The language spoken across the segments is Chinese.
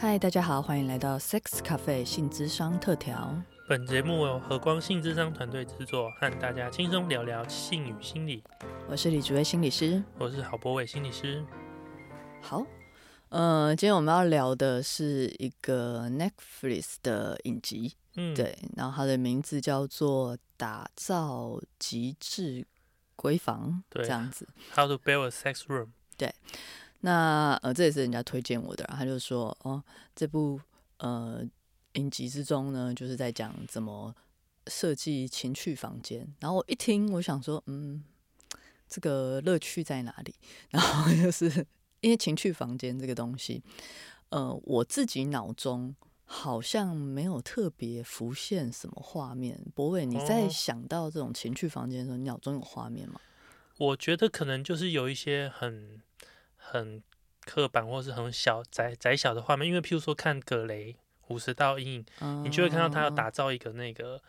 嗨，大家好，欢迎来到 Sex Cafe 性智商特调。本节目由和光性智商团队制作，和大家轻松聊聊性与心理。我是李竹薇心理师，我是郝博伟心理师。好，呃，今天我们要聊的是一个 Netflix 的影集，嗯，对，然后它的名字叫做《打造极致闺房》，对这样子。，How to build a sex room。那呃，这也是人家推荐我的，他就说哦，这部呃影集之中呢，就是在讲怎么设计情趣房间。然后我一听，我想说，嗯，这个乐趣在哪里？然后就是因为情趣房间这个东西，呃，我自己脑中好像没有特别浮现什么画面。博伟，你在哦想到这种情趣房间的时候，你脑中有画面吗？我觉得可能就是有一些很很刻板或是很小窄窄小的画面，因为譬如说看葛雷五十道阴影，你就会看到他要打造一个那个。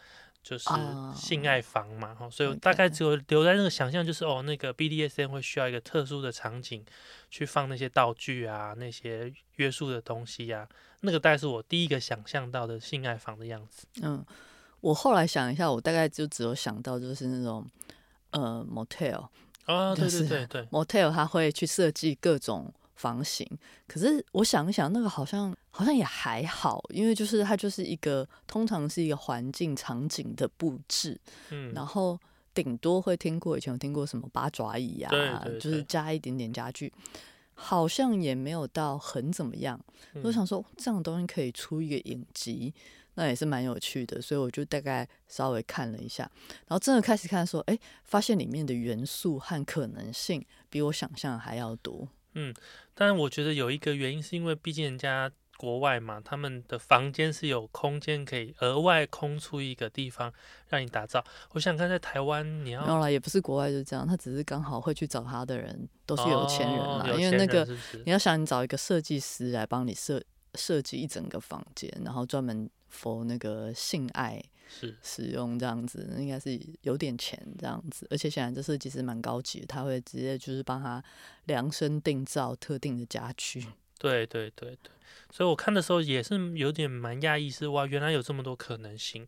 就是哦性爱房嘛，哈、所以大概只有留在那个想象，就是哦，那个 BDSM 会需要一个特殊的场景去放那些道具啊，那些约束的东西呀、那个大概是我第一个想象到的性爱房的样子。嗯，我后来想一下，我大概就只有想到就是那种呃 motel 哦，对就是对对对，motel，他会去设计各种房型。可是我想一想，那个好像好像也还好，因为就是它就是一个通常是一个环境场景的布置，嗯，然后顶多会听过以前有听过什么八爪椅啊，对对就是加一点点家具。好像也没有到很怎么样，我嗯想说这样的东西可以出一个影集，那也是蛮有趣的，所以我就大概稍微看了一下，然后真的开始看说，哎，发现里面的元素和可能性比我想象还要多。嗯但我觉得有一个原因是因为毕竟人家国外嘛，他们的房间是有空间可以额外空出一个地方让你打造。我想看在台湾你要没有啦，也不是国外就这样，他只是刚好会去找他的人都是有钱人啦，哦人因为那个你要想，你找一个设计师来帮你设设计一整个房间，然后专门 for 那个性爱是使用这样子，应该是有点钱这样子。而且显然这设计师蛮高级的，他会直接就是帮他量身定造特定的家具。对对对对，所以我看的时候也是有点蛮讶异，是哇，原来有这么多可能性。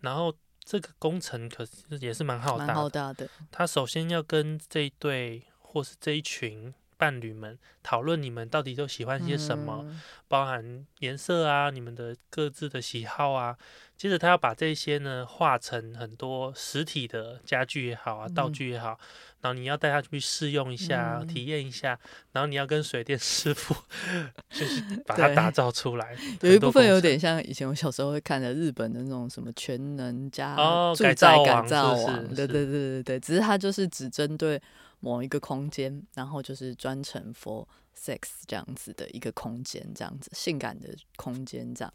然后这个工程可是也是蛮浩蛮大的，浩大的，他首先要跟这一对或是这一群伴侣们讨论你们到底都喜欢些什么，嗯包含颜色啊，你们的各自的喜好啊。接着他要把这些呢画成很多实体的家具也好啊，道嗯具也好，然后你要带他去试用一下，嗯体验一下，然后你要跟水电师傅 就是把它打造出来。有一部分有点像以前我小时候会看的日本的那种什么全能家哦改住宅改造王是造网，是是对对对对对，只是它就是只针对某一个空间，然后就是专程 for sex 这样子的一个空间，这样子性感的空间这样。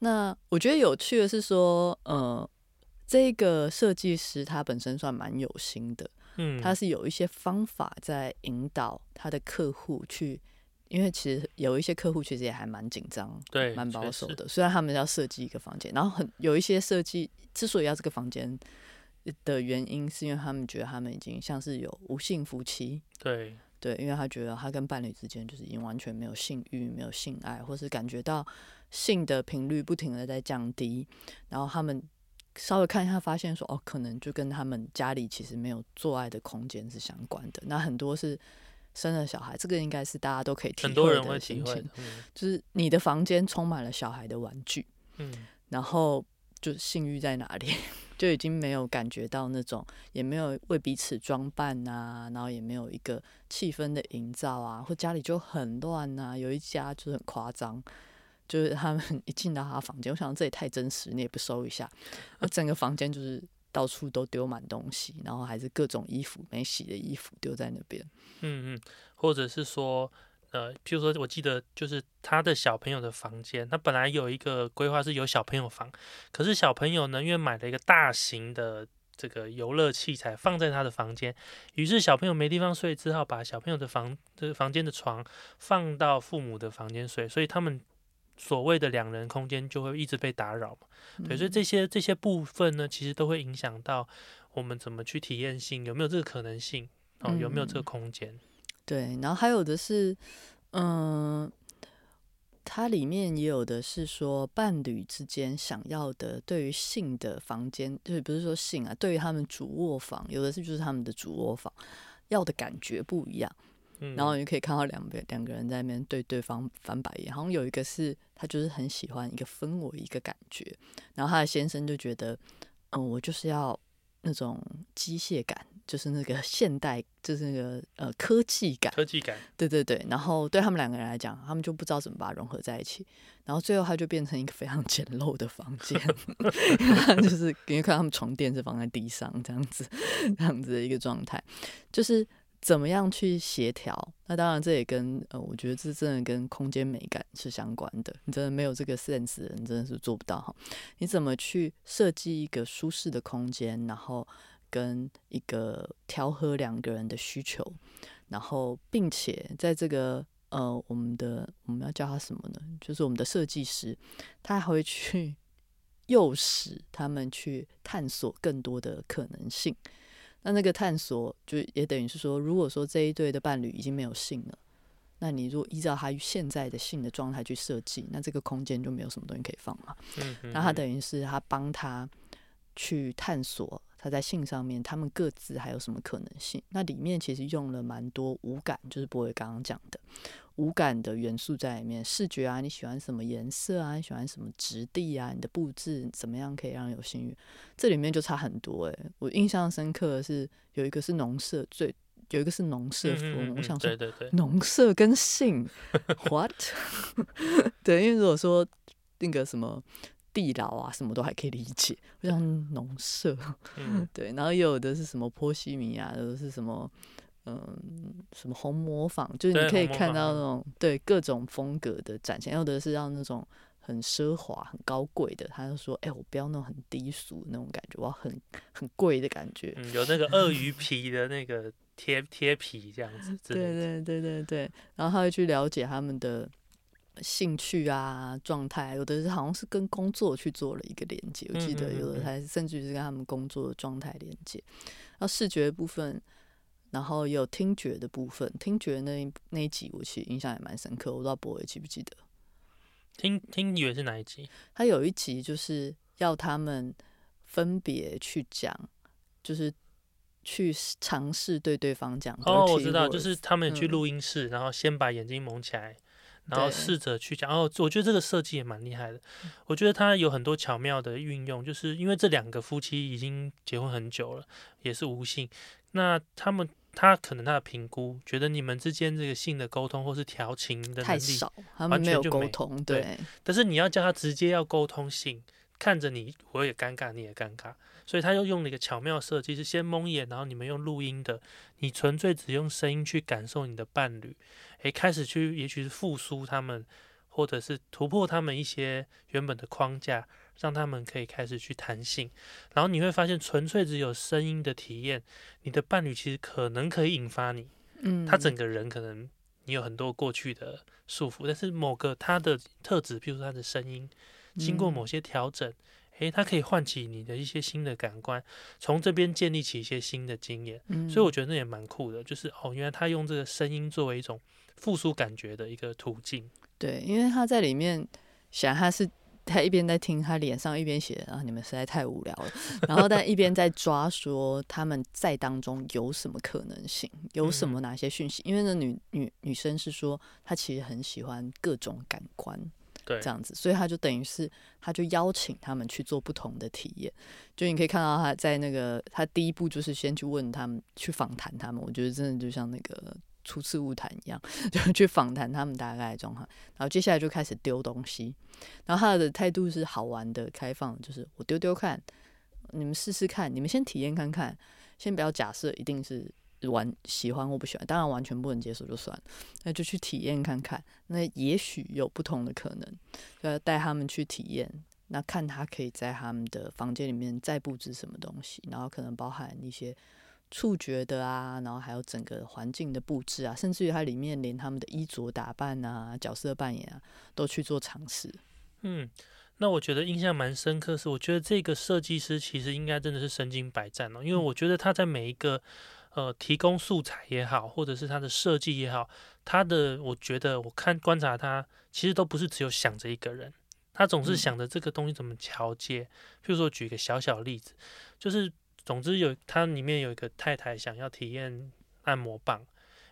那我觉得有趣的是说，呃，这个设计师他本身算蛮有心的，嗯，他是有一些方法在引导他的客户去，因为其实有一些客户其实也还蛮紧张，对蛮保守的。虽然他们要设计一个房间，然后很有一些设计之所以要这个房间的原因，是因为他们觉得他们已经像是有无性夫妻。对对，因为他觉得他跟伴侣之间就是已经完全没有性欲、没有性爱，或是感觉到性的频率不停的在降低，然后他们稍微看一下，发现说哦，可能就跟他们家里其实没有做爱的空间是相关的。那很多是生了小孩，这个应该是大家都可以体会的心情就是你的房间充满了小孩的玩具，嗯，然后就性欲在哪里，就已经没有感觉到那种，也没有为彼此装扮啊，然后也没有一个气氛的营造啊，或家里就很乱啊。有一家就是很夸张，就是他们一进到他房间，我想这也太真实，你也不收一下，那整个房间就是到处都丢满东西，然后还是各种衣服没洗的衣服丢在那边。嗯嗯，或者是说，呃，譬如说，我记得就是他的小朋友的房间，他本来有一个规划是有小朋友房，可是小朋友呢，因为买了一个大型的这个游乐器材放在他的房间，于是小朋友没地方睡，只好把小朋友的房这个房间的床放到父母的房间睡，所以他们所谓的两人空间就会一直被打扰嘛。对，所以这些这些部分呢，其实都会影响到我们怎么去体验性，有没有这个可能性，哦，有没有这个嗯空间？对，然后还有的是，嗯，它里面也有的是说伴侣之间想要的对于性的房间，就是不是说性啊，对于他们主卧房，有的是就是他们的主卧房要的感觉不一样。嗯，然后你可以看到两边两个人在那边对对方翻白眼，好像有一个是他就是很喜欢一个氛围一个感觉，然后他的先生就觉得，嗯，我就是要那种机械感，就是那个现代，就是那个呃科技感，科技感，对对对。然后对他们两个人来讲，他们就不知道怎么把它融合在一起，然后最后它就变成一个非常 简陋的房间，就是因为看他们床垫是放在地上这样子，这样子的一个状态，就是。怎么样去协调？那当然，这也跟呃，我觉得这真的跟空间美感是相关的。你真的没有这个 sense 的人，真的是做不到哈。你怎么去设计一个舒适的空间，然后跟一个调和两个人的需求，然后并且在这个呃，我们的我们要叫他什么呢？就是我们的设计师，他还会去诱使他们去探索更多的可能性。那那个探索就也等于是说，如果说这一对的伴侣已经没有性了，那你如果依照他现在的性的状态去设计，那这个空间就没有什么东西可以放嘛。那他等于是他帮他去探索他在性上面他们各自还有什么可能性。那里面其实用了蛮多五感，就是博伟刚刚讲的。无感的元素在里面，视觉啊，你喜欢什么颜色啊？你喜欢什么质地啊？你的布置怎么样可以让有性欲？这里面就差很多诶，我印象深刻的是有一个是农舍，最有一个是农舍风。我想说，农舍跟性，what？对，因为如果说那个什么地牢啊，什么都还可以理解。我想农舍，对，然后有的是什么波西米亚，有的是什么。嗯，什么红模仿，就是你可以看到那种对各种风格的展现，有的是要那种很奢华、很高贵的，他就说：“哎，我不要那种很低俗那种感觉，我要很很贵的感觉。”嗯，有那个鳄鱼皮的那个贴贴皮这样子。对对对对对，然后他会去了解他们的兴趣啊、状态，有的是好像是跟工作去做了一个连接，我记得有的还甚至于是跟他们工作的状态连接。然后视觉部分。然后有听觉的部分，听觉那那一集我其实印象也蛮深刻，我不知道博伟记不记得？听听以为是哪一集？他有一集就是要他们分别去讲，就是去尝试对对方讲。哦，我知道，就是他们去录音室，然后先把眼睛蒙起来，然后试着去讲。哦，我觉得这个设计也蛮厉害的。我觉得它有很多巧妙的运用，就是因为这两个夫妻已经结婚很久了，也是无性，那他们。他可能他的评估觉得你们之间这个性的沟通或是调情的太少，他们没有沟通。对，但是你要叫他直接要沟通性，看着你我也尴尬，你也尴尬，所以他又用了一个巧妙设计，是先蒙眼，然后你们用录音的，你纯粹只用声音去感受你的伴侣，诶，开始去也许是复苏他们，或者是突破他们一些原本的框架。让他们可以开始去谈性，然后你会发现，纯粹只有声音的体验，你的伴侣其实可能可以引发你，嗯，他整个人可能你有很多过去的束缚，但是某个他的特质，譬如说他的声音，经过某些调整，诶，他可以唤起你的一些新的感官，从这边建立起一些新的经验，所以我觉得那也蛮酷的，就是哦，原来他用这个声音作为一种复苏感觉的一个途径，对，因为他在里面想他是。他一边在听，他脸上一边写啊，你们实在太无聊了。然后但一边在抓，说他们在当中有什么可能性，有什么哪些讯息？因为那女女女生是说，她其实很喜欢各种感官，对，这样子，所以他就等于是，他就邀请他们去做不同的体验。就你可以看到他在那个，他第一步就是先去问他们，去访谈他们。我觉得真的就像那个。初次物谈一样，就去访谈他们大概的状况，然后接下来就开始丢东西，然后他的态度是好玩的、开放，就是我丢丢看，你们试试看，你们先体验看看，先不要假设一定是完喜欢或不喜欢，当然完全不能接受就算了，那就去体验看看，那也许有不同的可能，要带他们去体验，那看他可以在他们的房间里面再布置什么东西，然后可能包含一些。触觉的啊，然后还有整个环境的布置啊，甚至于它里面连他们的衣着打扮啊、角色扮演啊，都去做尝试。嗯，那我觉得印象蛮深刻是，我觉得这个设计师其实应该真的是身经百战哦，因为我觉得他在每一个呃提供素材也好，或者是它的设计也好，它的我觉得我看观察它，其实都不是只有想着一个人，他总是嗯想着这个东西怎么调节。譬如说举一个小小例子，就是总之有它里面有一个太太想要体验按摩棒，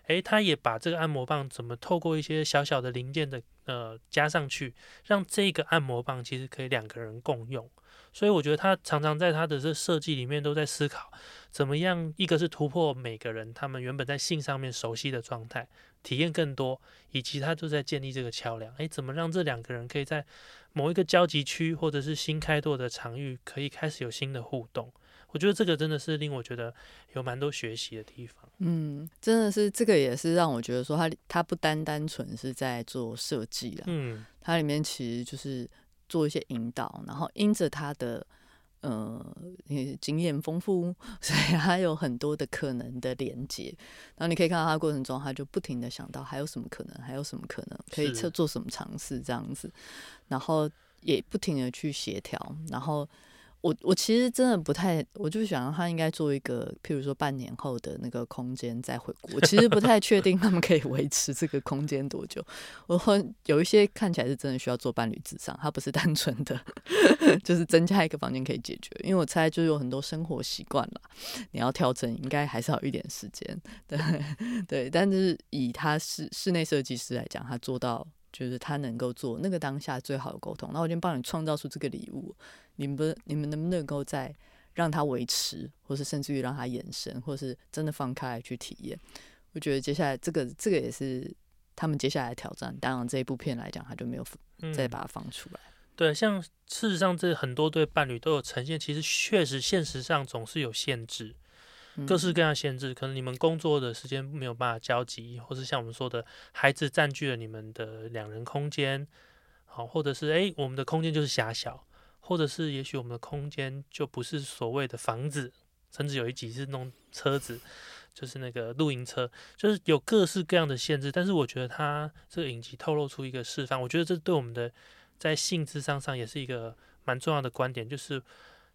诶，他也把这个按摩棒怎么透过一些小小的零件的呃加上去，让这个按摩棒其实可以两个人共用。所以我觉得他常常在他的这设计里面都在思考，怎么样，一个是突破每个人他们原本在性上面熟悉的状态，体验更多，以及他就在建立这个桥梁。诶，怎么让这两个人可以在某一个交集区或者是新开拓的场域，可以开始有新的互动？我觉得这个真的是令我觉得有蛮多学习的地方。嗯，真的是这个也是让我觉得说他他不单单纯是在做设计啦，嗯它里面其实就是做一些引导，然后因着他的呃呃经验丰富，所以他有很多的可能的连接。然后你可以看到他过程中，他就不停的想到还有什么可能，还有什么可能可以是测做什么尝试这样子，然后也不停的去协调，然后。我我其实真的不太，我就想他应该做一个，譬如说半年后的那个空间再回国。我其实不太确定他们可以维持这个空间多久。我会有一些看起来是真的需要做伴侣智商，它不是单纯的 就是增加一个房间可以解决。因为我猜就是有很多生活习惯啦，你要调整应该还是要一点时间。对对，但是以他室室内设计师来讲，他做到就是他能够做那个当下最好的沟通。那我已经帮你创造出这个礼物，你们不你们能不能够再让他维持，或是甚至于让他延伸，或是真的放开来去体验？我觉得接下来这个这个也是他们接下来的挑战。当然这一部片来讲，他就没有嗯，再把它放出来。对，像事实上这很多对伴侣都有呈现，其实确实现实上总是有限制。各式各样限制，可能你们工作的时间没有办法交集，或是像我们说的，孩子占据了你们的两人空间，好，或者是诶，我们的空间就是狭小，或者是也许我们的空间就不是所谓的房子，甚至有一集是弄车子，就是那个露营车，就是有各式各样的限制。但是我觉得它这个影集透露出一个示范，我觉得这对我们的在性质上上也是一个蛮重要的观点，就是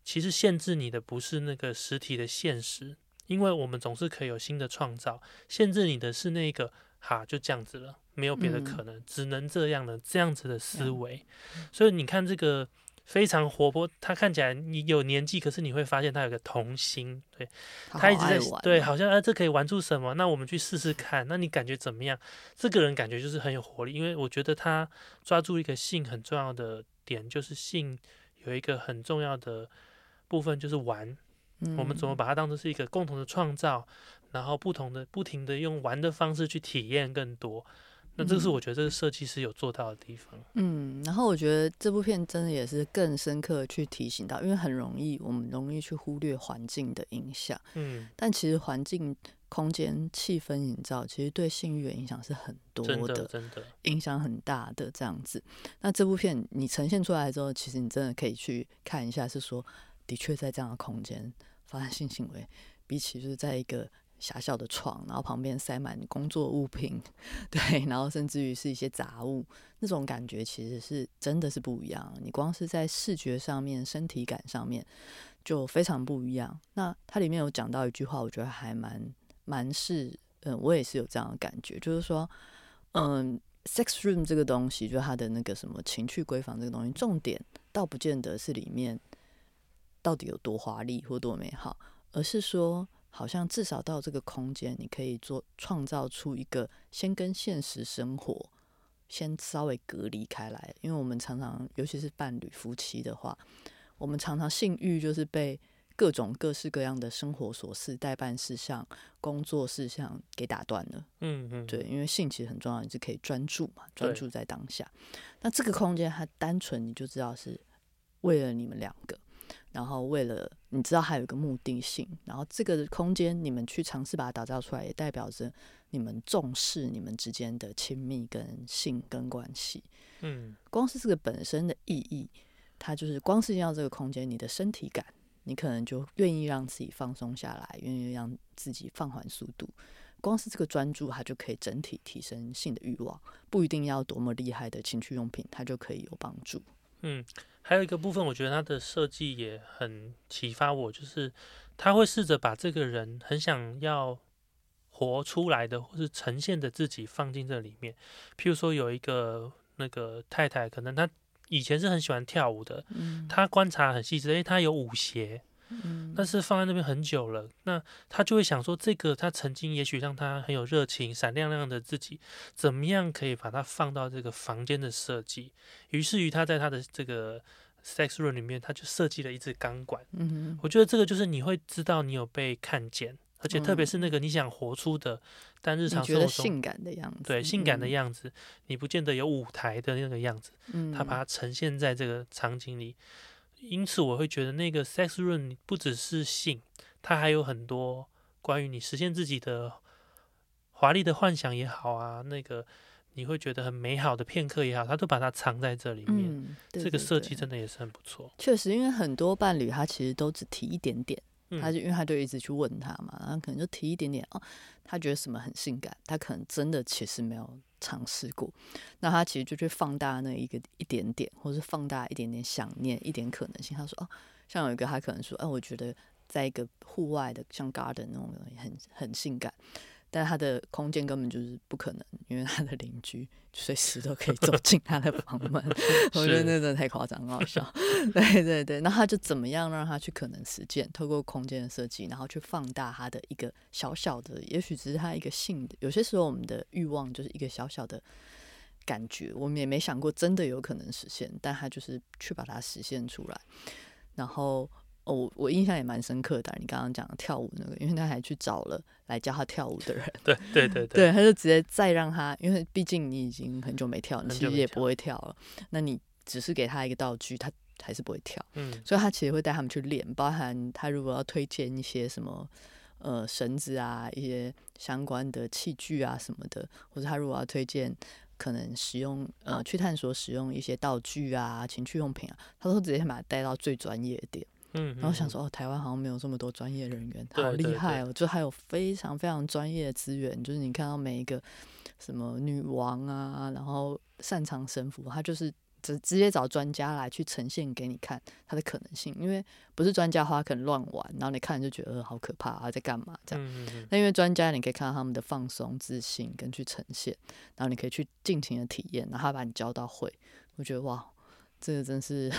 其实限制你的不是那个实体的现实，因为我们总是可以有新的创造，限制你的是那个哈就这样子了，没有别的可能，只能这样的这样子的思维。所以你看这个非常活泼，他看起来你有年纪，可是你会发现他有个童心，对他一直在对，好像啊这可以玩出什么，那我们去试试看，那你感觉怎么样？这个人感觉就是很有活力，因为我觉得他抓住一个性很重要的点，就是性有一个很重要的部分就是玩。我们怎么把它当成是一个共同的创造，然后不同的不停的用玩的方式去体验更多。那这是我觉得这个设计师有做到的地方。嗯，然后我觉得这部片真的也是更深刻地去提醒到，因为很容易我们容易去忽略环境的影响，嗯，但其实环境、空间、气氛营造，其实对性欲的影响是很多真的真的，影响很大的这样子。那这部片你呈现出来之后，其实你真的可以去看一下，是说的确在这样的空间发生性行为，比起就是在一个狭小的床，然后旁边塞满工作物品，对，然后甚至于是一些杂物，那种感觉其实是真的是不一样。你光是在视觉上面、身体感上面就非常不一样。那它里面有讲到一句话，我觉得还蛮蛮是，嗯，我也是有这样的感觉，就是说，嗯，sex room 这个东西，就是它的那个什么情趣闺房这个东西，重点倒不见得是里面到底有多华丽或多美好，而是说。好像至少到这个空间，你可以做创造出一个先跟现实生活先稍微隔离开来，因为我们常常，尤其是伴侣夫妻的话，我们常常性欲就是被各种各式各样的生活琐事、代办事项、工作事项给打断了。嗯嗯，对，因为性其实很重要，你是可以专注嘛，专注在当下。那这个空间它单纯你就知道是为了你们两个。然后为了你知道还有一个目的性，然后这个空间你们去尝试把它打造出来，也代表着你们重视你们之间的亲密跟性跟关系。嗯，光是这个本身的意义，它就是光是进到这个空间，你的身体感，你可能就愿意让自己放松下来，愿意让自己放缓速度。光是这个专注，它就可以整体提升性的欲望，不一定要多么厉害的情趣用品，它就可以有帮助。嗯，还有一个部分，我觉得他的设计也很启发我，就是他会试着把这个人很想要活出来的，或是呈现的自己放进这里面。譬如说，有一个那个太太，可能她以前是很喜欢跳舞的，嗯她观察很细致，因为她有舞鞋，嗯但是放在那边很久了，那他就会想说，这个他曾经也许让他很有热情、闪亮亮的自己，怎么样可以把它放到这个房间的设计？于是于他在他的这个 sex room 里面，他就设计了一支钢管。嗯我觉得这个就是你会知道你有被看见，而且特别是那个你想活出的，但日常生活中性感的样子，对性感的嗯样子，你不见得有舞台的那个样子。嗯，他把它呈现在这个场景里，因此我会觉得那个 sex room 不只是性，它还有很多关于你实现自己的华丽的幻想也好啊，那个你会觉得很美好的片刻也好，它都把它藏在这里面。嗯，对这个设计真的也是很不错。确实，因为很多伴侣他其实都只提一点点，嗯他就因为他就一直去问他嘛，然后可能就提一点点哦，他觉得什么很性感，他可能真的其实没有尝试过，那他其实就去放大那一个一点点，或是放大一点点想念，一点可能性。他说哦，像有一个他可能说，哎、我觉得在一个户外的像 garden 那种很很性感。但他的空间根本就是不可能，因为他的邻居随时都可以走进他的房门，我觉得那真的太夸张，很好笑。对对对，那他就怎么样让他去可能实践，透过空间的设计，然后去放大他的一个小小的，也许只是他一个性的。有些时候我们的欲望就是一个小小的感觉，我们也没想过真的有可能实现，但他就是去把它实现出来。然后哦，我我印象也蛮深刻的，你刚刚讲跳舞那个，因为他还去找了来教他跳舞的人。对对 对对，他就直接再让他，因为毕竟你已经很久没跳，你其实也不会跳了。那你只是给他一个道具，他还是不会跳，嗯所以他其实会带他们去练，包含他如果要推荐一些什么呃绳子啊、一些相关的器具啊什么的，或者他如果要推荐可能使用呃去探索使用一些道具啊、情趣用品啊，他都直接把他带到最专业的点。嗯，嗯然后想说，哦，台湾好像没有这么多专业人员，对好厉害哦！就还有非常非常专业的资源，就是你看到每一个什么女王啊，然后擅长神符，他就是直直接找专家来去呈现给你看它的可能性，因为不是专家的话，可能乱玩，然后你看就觉得呃好可怕啊，在干嘛这样。嗯嗯嗯那因为专家，你可以看到他们的放松、自信跟去呈现，然后你可以去尽情的体验，然后他把你教到会，我觉得哇，这个真是，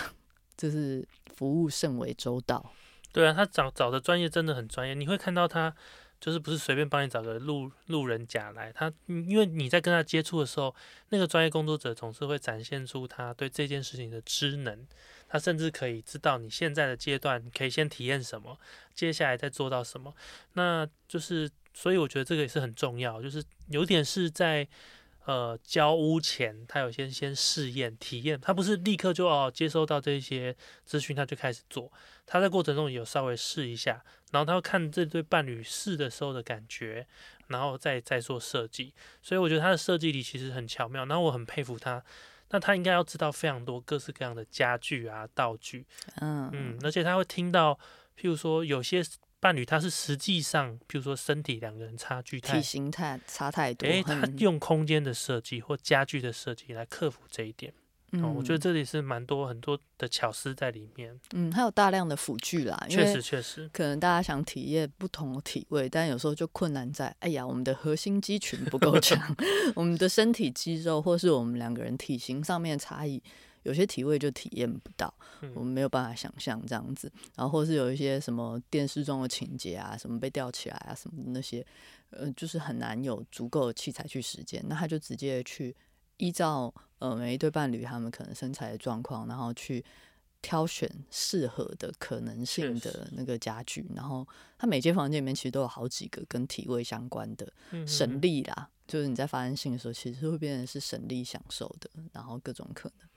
这是服务甚为周到。对啊，他找找的专业真的很专业，你会看到他就是不是随便帮你找个路路人甲来，他因为你在跟他接触的时候，那个专业工作者总是会展现出他对这件事情的知能，他甚至可以知道你现在的阶段可以先体验什么，接下来再做到什么，那就是所以我觉得这个也是很重要，就是有点是在。呃，交屋前他有先先试验体验，他不是立刻就哦接收到这些资讯他就开始做，他在过程中有稍微试一下，然后他要看这对伴侣试的时候的感觉，然后再再做设计。所以我觉得他的设计力其实很巧妙，然后我很佩服他。那他应该要知道非常多各式各样的家具啊、道具，嗯嗯，而且他会听到，譬如说有些伴侣他是实际上，譬如说身体两个人差距太体型太差太多，诶，他用空间的设计或家具的设计来克服这一点。哦，我觉得嗯这里是蛮多很多的巧思在里面。嗯，还有大量的辅具啦，因确实，为确实，可能大家想体验不同的体位，但有时候就困难在，哎呀，我们的核心肌群不够强，我们的身体肌肉或是我们两个人体型上面的差异，有些体位就体验不到，嗯我们没有办法想象这样子。然后或是有一些什么电视中的情节啊，什么被吊起来啊，什么的那些，呃，就是很难有足够的器材去实践，那他就直接去依照呃每一对伴侣他们可能身材的状况，然后去挑选适合的可能性的那个家具，然后它每间房间里面其实都有好几个跟体位相关的嗯省嗯力啦，就是你在发生性的时候，其实会变成是省力享受的，然后各种可能。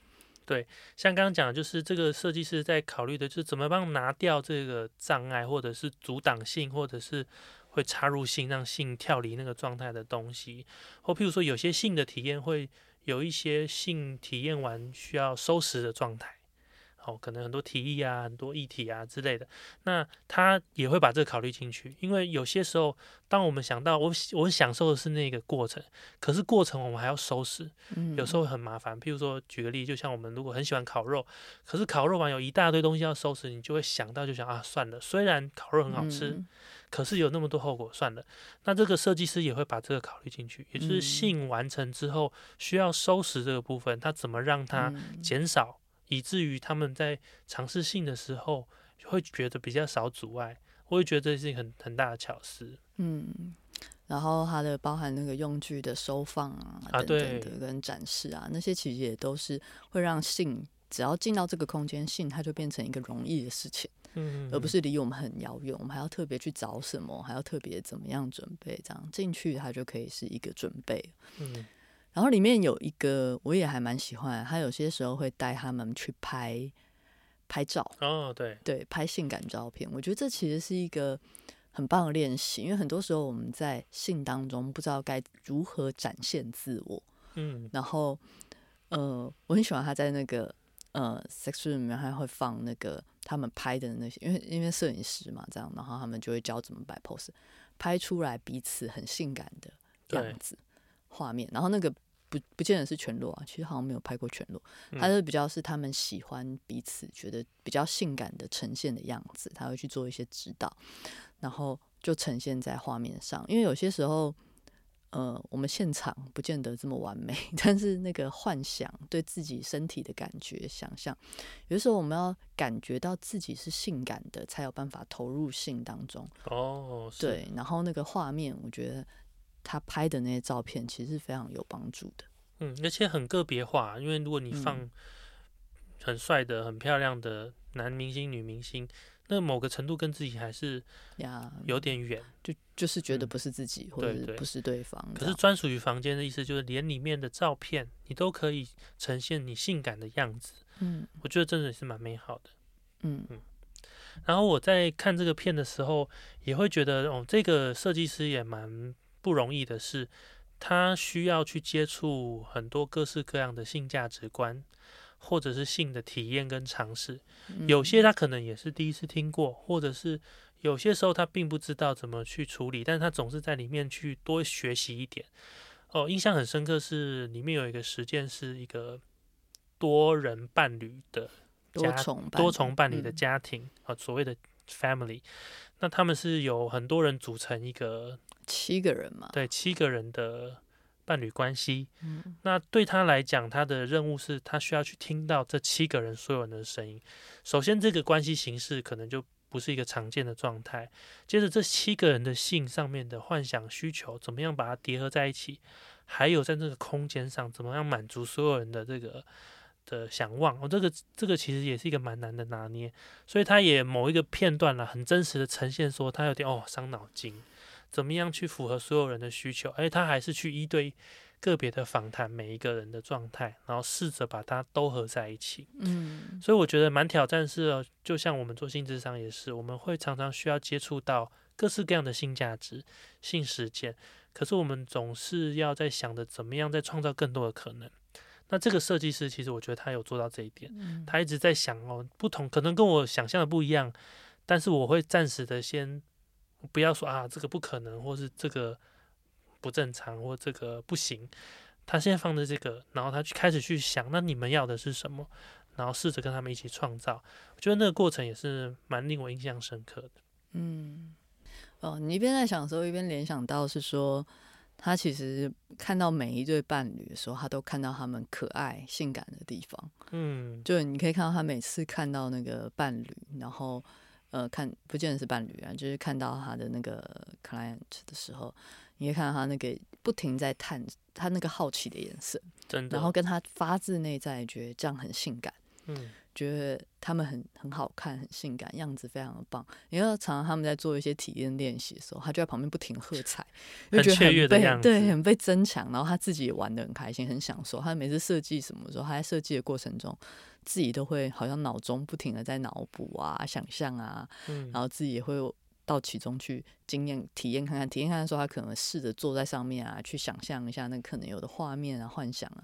对像刚刚讲的，就是这个设计师在考虑的，就是怎么帮拿掉这个障碍，或者是阻挡性，或者是会插入性，让性跳离那个状态的东西，或譬如说有些性的体验会有一些性体验完需要收拾的状态，哦，可能很多提议啊，很多议题啊之类的，那他也会把这个考虑进去，因为有些时候，当我们想到我我享受的是那个过程，可是过程我们还要收拾，嗯，有时候很麻烦。譬如说，举个例，就像我们如果很喜欢烤肉，可是烤肉完有一大堆东西要收拾，你就会想到就想啊，算了，虽然烤肉很好吃，嗯。可是有那么多后果，算了。那这个设计师也会把这个考虑进去，也就是嗯。信完成之后需要收拾这个部分，他怎么让它嗯。减少，以至于他们在尝试性的时候会觉得比较少阻碍。我会觉得这是一个很很大的巧思。嗯，然后它的包含那个用具的收放啊啊等等的跟展示啊，那些其实也都是会让性只要进到这个空间，性它就变成一个容易的事情，嗯，而不是离我们很遥远，我们还要特别去找什么，还要特别怎么样准备，这样进去它就可以是一个准备。嗯然后里面有一个我也还蛮喜欢，他有些时候会带他们去拍拍照，哦对，对，拍性感照片，我觉得这其实是一个很棒的练习，因为很多时候我们在性当中不知道该如何展现自我，嗯然后呃，我很喜欢他在那个呃 sex room 里面还会放那个他们拍的那些，因为因为摄影师嘛，这样，然后他们就会教怎么摆 pose，拍出来彼此很性感的对样子画面，然后那个。不不见得是全裸啊，其实好像没有拍过全裸，嗯他是比较是他们喜欢彼此觉得比较性感的呈现的样子，他会去做一些指导，然后就呈现在画面上。因为有些时候，呃，我们现场不见得这么完美，但是那个幻想对自己身体的感觉、想象，有的时候我们要感觉到自己是性感的，才有办法投入性当中。哦对，然后那个画面，我觉得他拍的那些照片其实是非常有帮助的。嗯，而且很个别化，因为如果你嗯放很帅的、很漂亮的男明星、女明星，那某个程度跟自己还是呀，有点远。就就是觉得嗯不是自己，或者不是对方这可是。专属于房间的意思，就是连里面的照片你都可以呈现你性感的样子，嗯我觉得真的是蛮美好的。嗯嗯然后我在看这个片的时候，也会觉得哦，这个设计师也蛮不容易的是，他需要去接触很多各式各样的性价值观，或者是性的体验跟尝试。嗯有些他可能也是第一次听过，或者是有些时候他并不知道怎么去处理，但是他总是在里面去多学习一点。哦，印象很深刻是里面有一个实践是一个多人伴侣的多家重多重伴侣的嗯家庭啊、所谓的 family，那他们是有很多人组成一个七个人嘛，对七个人的伴侣关系。嗯那对他来讲，他的任务是他需要去听到这七个人所有人的声音。首先，这个关系形式可能就不是一个常见的状态。接着，这七个人的性上面的幻想需求，怎么样把它叠合在一起？还有在这个空间上，怎么样满足所有人的这个的想望？哦，这个这个其实也是一个蛮难的拿捏。所以，他也某一个片段了，很真实的呈现说，他有点哦伤脑筋，怎么样去符合所有人的需求？而且他还是去一对个别的访谈每一个人的状态，然后试着把它都合在一起。嗯所以我觉得蛮挑战是哦，就像我们做性智商也是，我们会常常需要接触到各式各样的性价值、性实践，可是我们总是要在想着怎么样再创造更多的可能。那这个设计师其实我觉得他有做到这一点，嗯他一直在想哦，不同可能跟我想象的不一样，但是我会暂时的先不要说啊这个不可能，或是这个不正常，或这个不行。他现在放的这个，然后他去开始去想，那你们要的是什么？然后试着跟他们一起创造。我觉得那个过程也是蛮令我印象深刻的。嗯，哦，你一边在想的时候，一边联想到是说，他其实看到每一对伴侣的时候，他都看到他们可爱、性感的地方。嗯，就你可以看到他每次看到那个伴侣，然后呃，看不见得是伴侣啊，就是看到他的那个 client 的时候，你会看到他那个不停在探他那个好奇的眼神，真的。然后跟他发自内在觉得这样很性感。嗯，觉得他们很很好看，很性感，样子非常的棒。因为常常他们在做一些体验练习的时候，他就在旁边不停喝彩，就觉得很雀跃的被对，很被增强。然后他自己也玩的很开心，很享受。他每次设计什么的时候，他在设计的过程中，自己都会好像脑中不停的在脑补啊、想象啊，嗯然后自己也会到其中去经验、体验看看。体验看看说，他可能试着坐在上面啊，去想象一下那可能有的画面啊、幻想啊，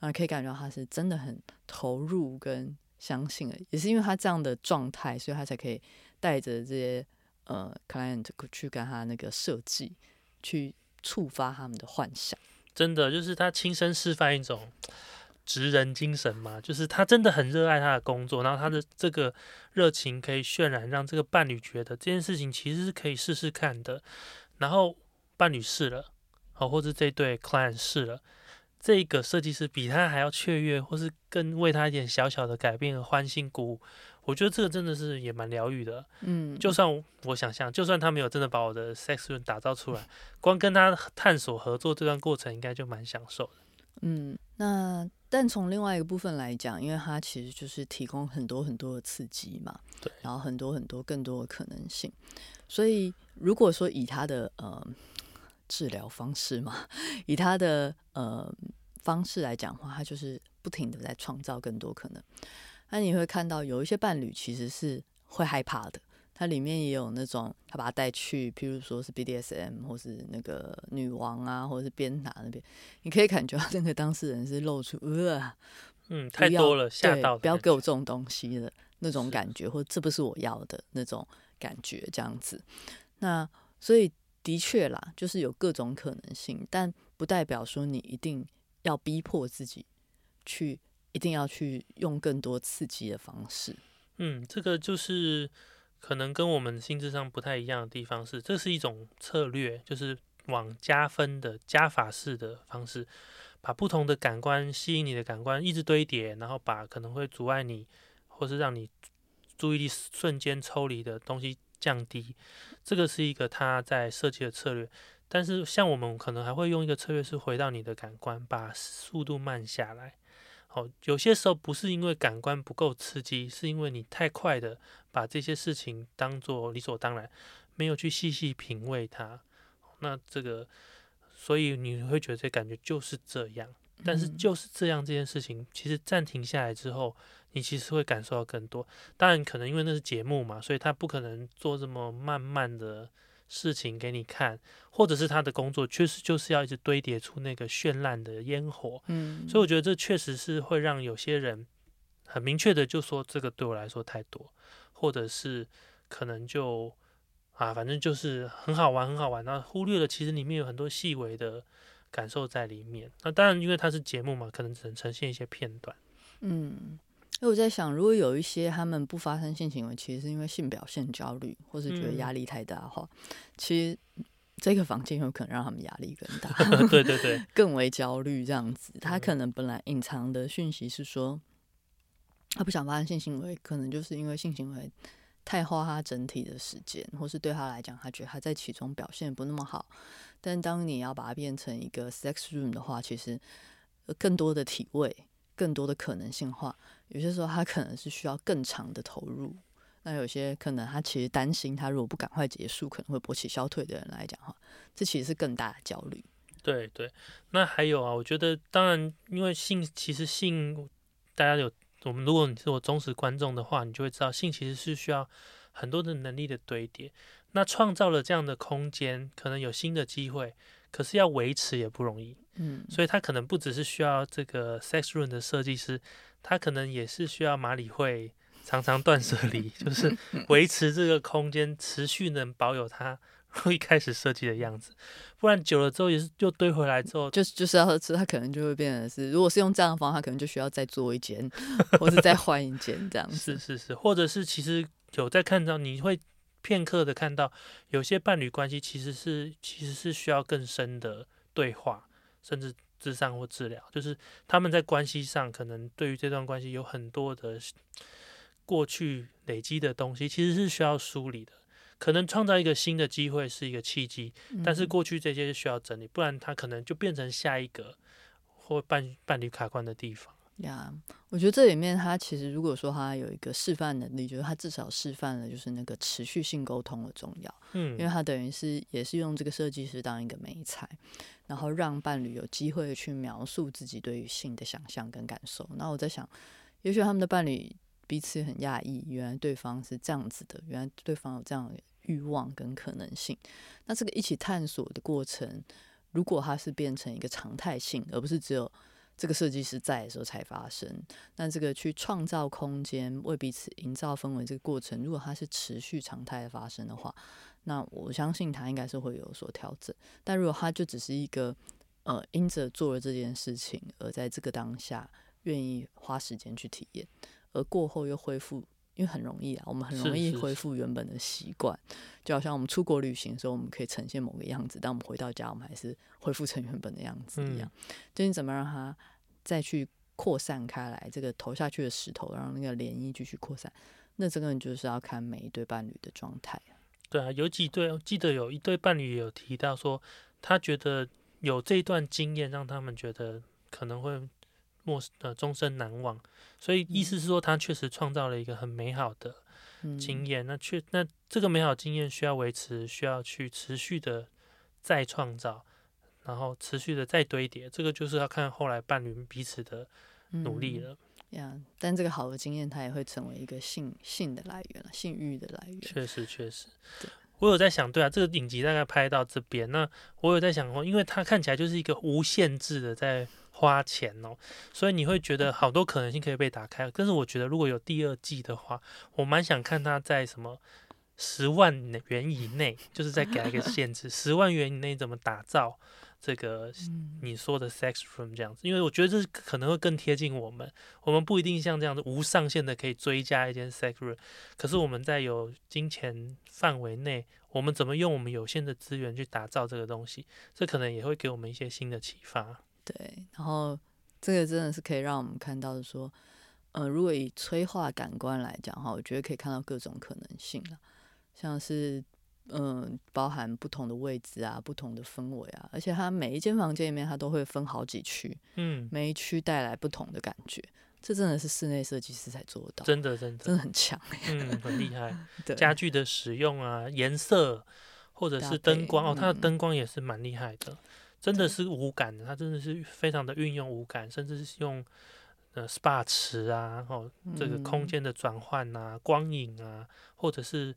然后可以感觉到他是真的很投入跟相信的，也是因为他这样的状态，所以他才可以带着这些呃 client 去跟他那个设计，去触发他们的幻想。真的就是他亲身示范一种职人精神嘛，就是他真的很热爱他的工作，然后他的这个热情可以渲染，让这个伴侣觉得这件事情其实是可以试试看的。然后伴侣试了，好，或者这对 client 试了。这个设计师比他还要雀跃，或是更为他一点小小的改变而欢欣鼓舞，我觉得这个真的是也蛮疗愈的。嗯，就算我想象，就算他没有真的把我的 sex room 打造出来，光跟他探索合作这段过程，应该就蛮享受的。嗯，那但从另外一个部分来讲，因为它其实就是提供很多很多的刺激嘛，对，然后很多很多更多的可能性，所以如果说以他的呃。治疗方式嘛，以他的呃方式来讲话，他就是不停的在创造更多可能。那你会看到有一些伴侣其实是会害怕的，它里面也有那种他把他带去，譬如说是 BDSM 或是那个女王啊，或者是鞭打那边，你可以感觉到那个当事人是露出呃，嗯，太多了，吓到，不要给我这种东西的那种感觉，或这不是我要的那种感觉，这样子。那所以。的确啦，就是有各种可能性，但不代表说你一定要逼迫自己去，一定要去用更多刺激的方式。嗯，这个就是可能跟我们心智上不太一样的地方是，这是一种策略，就是往加分的加法式的方式，把不同的感官吸引你的感官一直堆叠，然后把可能会阻碍你或是让你注意力瞬间抽离的东西。降低，这个是一个他在设计的策略。但是像我们可能还会用一个策略是回到你的感官，把速度慢下来。哦，有些时候不是因为感官不够刺激，是因为你太快的把这些事情当做理所当然，没有去细细品味它。那这个，所以你会觉得这感觉就是这样。但是就是这样这件事情，其实暂停下来之后。你其实会感受到更多，当然可能因为那是节目嘛，所以他不可能做这么慢慢的事情给你看，或者是他的工作确实就是要一直堆叠出那个绚烂的烟火，嗯，所以我觉得这确实是会让有些人很明确的就说这个对我来说太多，或者是可能就啊，反正就是很好玩很好玩，那忽略了其实里面有很多细微的感受在里面。那当然因为它是节目嘛，可能只能呈现一些片段，嗯。因为我在想，如果有一些他们不发生性行为，其实是因为性表现焦虑，或是觉得压力太大的话，其实这个房间有可能让他们压力更大。对对对，更为焦虑这样子。他可能本来隐藏的讯息是说，他不想发生性行为，可能就是因为性行为太花他整体的时间，或是对他来讲，他觉得他在其中表现不那么好。但当你要把它变成一个 sex room 的话，其实更多的体位。更多的可能性化，有些时候他可能是需要更长的投入。那有些可能他其实担心，他如果不赶快结束，可能会勃起消退的人来讲，哈，这其实是更大的焦虑。对对，那还有啊，我觉得当然，因为性其实性，大家有我们，如果你是我忠实观众的话，你就会知道，性其实是需要很多的能力的堆叠。那创造了这样的空间，可能有新的机会，可是要维持也不容易。嗯，所以他可能不只是需要这个 sex room 的设计师，他可能也是需要马里会常常断舍离，就是维持这个空间持续能保有它一开始设计的样子，不然久了之后也是就堆回来之后，就就是要吃，他可能就会变成是，如果是用这样的方法，可能就需要再做一间，或者再换一间这样子。是是是，或者是其实有在看到，你会片刻的看到有些伴侣关系其实是其实是需要更深的对话。甚至智商或治疗，就是他们在关系上可能对于这段关系有很多的过去累积的东西，其实是需要梳理的。可能创造一个新的机会是一个契机，但是过去这些是需要整理，不然他可能就变成下一个或伴伴侣卡关的地方。呀，我觉得这里面他其实如果说他有一个示范能力，就是他至少示范了就是那个持续性沟通的重要。嗯，因为他等于是也是用这个设计师当一个媒材，然后让伴侣有机会去描述自己对于性的想象跟感受。那我在想，也许他们的伴侣彼此很讶异，原来对方是这样子的，原来对方有这样的欲望跟可能性。那这个一起探索的过程，如果它是变成一个常态性，而不是只有这个设计师在的时候才发生。那这个去创造空间，为彼此营造氛围这个过程，如果它是持续常态发生的话，那我相信它应该是会有所调整。但如果它就只是一个呃，因着做了这件事情，而在这个当下愿意花时间去体验，而过后又恢复。因为很容易啊，我们很容易恢复原本的习惯，就好像我们出国旅行的时候，我们可以呈现某个样子，但我们回到家，我们还是恢复成原本的样子一样。就你怎么让它再去扩散开来，这个投下去的石头，让那个涟漪继续扩散，那这个就是要看每一对伴侣的状态。对啊，有几对，记得有一对伴侣有提到说，他觉得有这段经验让他们觉得可能会。陌呃终身难忘，所以意思是说，他确实创造了一个很美好的经验。那确那这个美好经验需要维持，需要去持续的再创造，然后持续的再堆叠。这个就是要看后来伴侣彼此的努力了。呀，但这个好的经验，它也会成为一个性性的来源了，性欲的来源。确实，确实。我有在想，对啊，这个影集大概拍到这边，那我有在想哦，因为它看起来就是一个无限制的在。花钱哦，所以你会觉得好多可能性可以被打开。但是我觉得如果有第二季的话，我蛮想看他在什么十万元以内，就是再给他一个 限制，十万元以内怎么打造这个你说的 sex room 这样子。因为我觉得这可能会更贴近我们。我们不一定像这样子无上限的可以追加一间 sex room，可是我们在有金钱范围内，我们怎么用我们有限的资源去打造这个东西？这可能也会给我们一些新的启发。对，然后这个真的是可以让我们看到的，说，呃，如果以催化感官来讲哈，我觉得可以看到各种可能性了，像是，嗯，包含不同的位置啊，不同的氛围啊，而且它每一间房间里面它都会分好几区，嗯，每一区带来不同的感觉，这真的是室内设计师才做到，真的真的真的很强，嗯，很厉害，家具的使用啊，颜色或者是灯光哦，它的灯光也是蛮厉害的。真的是无感的，它真的是非常的运用无感，甚至是用呃 SPA 池啊，然后，这个空间的转换啊，光影啊，或者是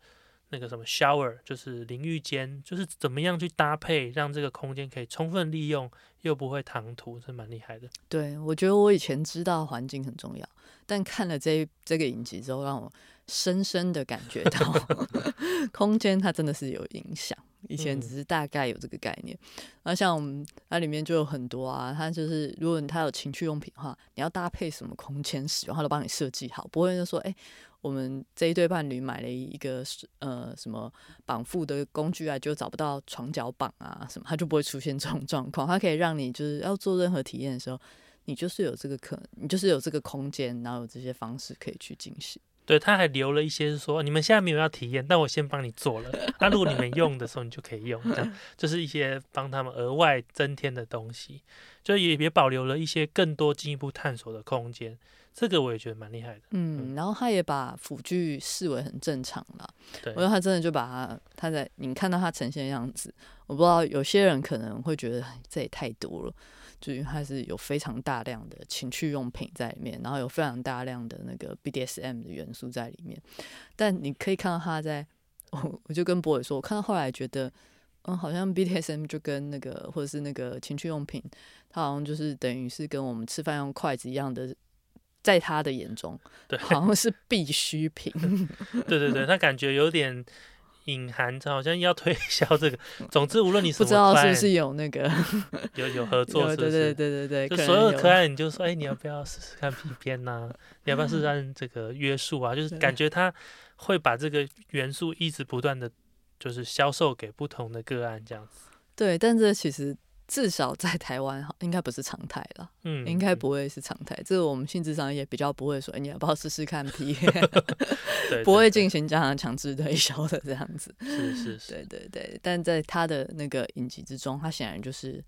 那个什么 shower，就是淋浴间，就是怎么样去搭配，让这个空间可以充分利用，又不会唐突，是蛮厉害的。对，我觉得我以前知道环境很重要，但看了这这个影集之后，让我深深的感觉到 空间它真的是有影响。以前只是大概有这个概念，那像我们它里面就有很多啊，它就是如果它有情趣用品的话，你要搭配什么空间使用，它都帮你设计好，不会就说，哎，我们这一对伴侣买了一个呃什么绑缚的工具啊，就找不到床脚绑啊什么，它就不会出现这种状况，它可以让你就是要做任何体验的时候，你就是有这个可，你就是有这个空间，然后有这些方式可以去进行。对，他还留了一些说，你们现在没有要体验，但我先帮你做了。那如果你们用的时候，你就可以用，这样 就是一些帮他们额外增添的东西，就也也保留了一些更多进一步探索的空间。这个我也觉得蛮厉害的。嗯，然后他也把辅具视为很正常了。对，我觉得他真的就把他，他在你看到他呈现的样子，我不知道有些人可能会觉得这也太多了。就因为它是有非常大量的情趣用品在里面，然后有非常大量的那个 BDSM 的元素在里面，但你可以看到他在，我我就跟博伟说，我看到后来觉得，嗯，好像 BDSM 就跟那个或者是那个情趣用品，它好像就是等于是跟我们吃饭用筷子一样的，在他的眼中，对，好像是必需品。对 对对，他感觉有点。隐含着好像要推销这个，总之无论你不知道是不是有那个 有有合作，对对对对对，就所有可爱你就说，哎，你要不要试试看皮鞭呐？你要不要试试看这个约束啊？就是感觉他会把这个元素一直不断的，就是销售给不同的个案这样子。对，但这其实。至少在台湾，应该不是常态了。嗯，应该不会是常态。这个我们性质上也比较不会说，你要不要试试看 P？不会进行这样强制推销的这样子。是是是，对对对。但在他的那个影集之中，他显然就是。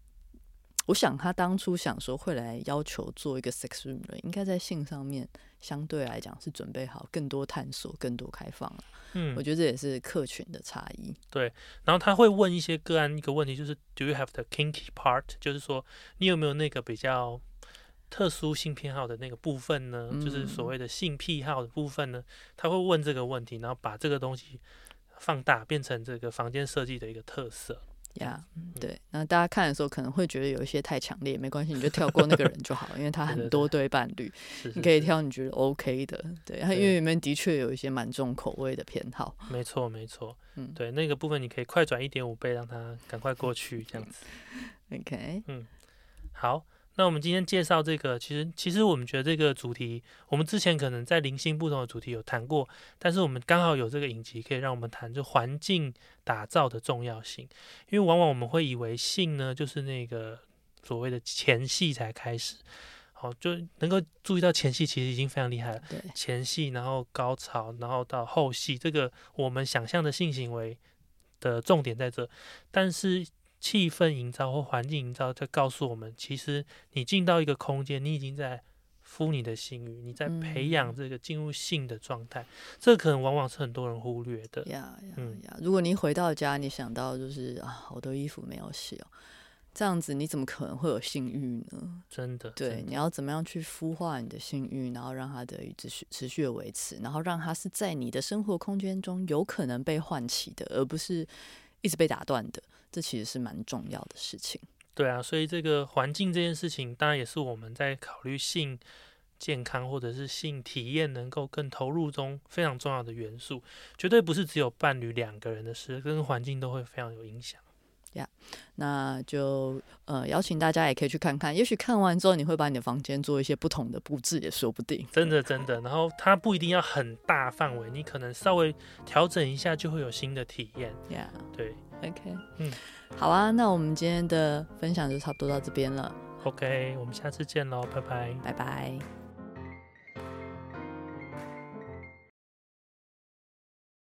我想他当初想说会来要求做一个 sex room 的，应该在性上面相对来讲是准备好更多探索、更多开放了。嗯，我觉得这也是客群的差异。对，然后他会问一些个案一个问题，就是 Do you have the kinky part？就是说你有没有那个比较特殊性偏好的那个部分呢？就是所谓的性癖好的部分呢？他会问这个问题，然后把这个东西放大，变成这个房间设计的一个特色。呀，对，那大家看的时候可能会觉得有一些太强烈，没关系，你就跳过那个人就好，因为他很多对伴侣，你可以挑你觉得 OK 的。对，因为里面的确有一些蛮重口味的偏好。没错，没错，嗯，对，那个部分你可以快转一点五倍，让他赶快过去，这样子。OK，嗯，好。那我们今天介绍这个，其实其实我们觉得这个主题，我们之前可能在零星不同的主题有谈过，但是我们刚好有这个影集，可以让我们谈就环境打造的重要性。因为往往我们会以为性呢，就是那个所谓的前戏才开始，好就能够注意到前戏其实已经非常厉害了。对，前戏，然后高潮，然后到后戏，这个我们想象的性行为的重点在这，但是。气氛营造或环境营造，在告诉我们，其实你进到一个空间，你已经在敷你的性欲，你在培养这个进入性的状态。这可能往往是很多人忽略的。呀呀呀！如果你回到家，你想到就是啊，好多衣服没有洗哦，这样子你怎么可能会有性欲呢？真的，对，你要怎么样去孵化你的性欲，然后让它的持续持续的维持，然后让它是在你的生活空间中有可能被唤起的，而不是一直被打断的。这其实是蛮重要的事情。对啊，所以这个环境这件事情，当然也是我们在考虑性健康或者是性体验能够更投入中非常重要的元素。绝对不是只有伴侣两个人的事，跟环境都会非常有影响。呀，那就呃邀请大家也可以去看看，也许看完之后你会把你的房间做一些不同的布置，也说不定。真的真的，然后它不一定要很大范围，你可能稍微调整一下就会有新的体验。呀，对。OK，嗯，好啊，那我们今天的分享就差不多到这边了。OK，我们下次见喽，拜拜，拜拜。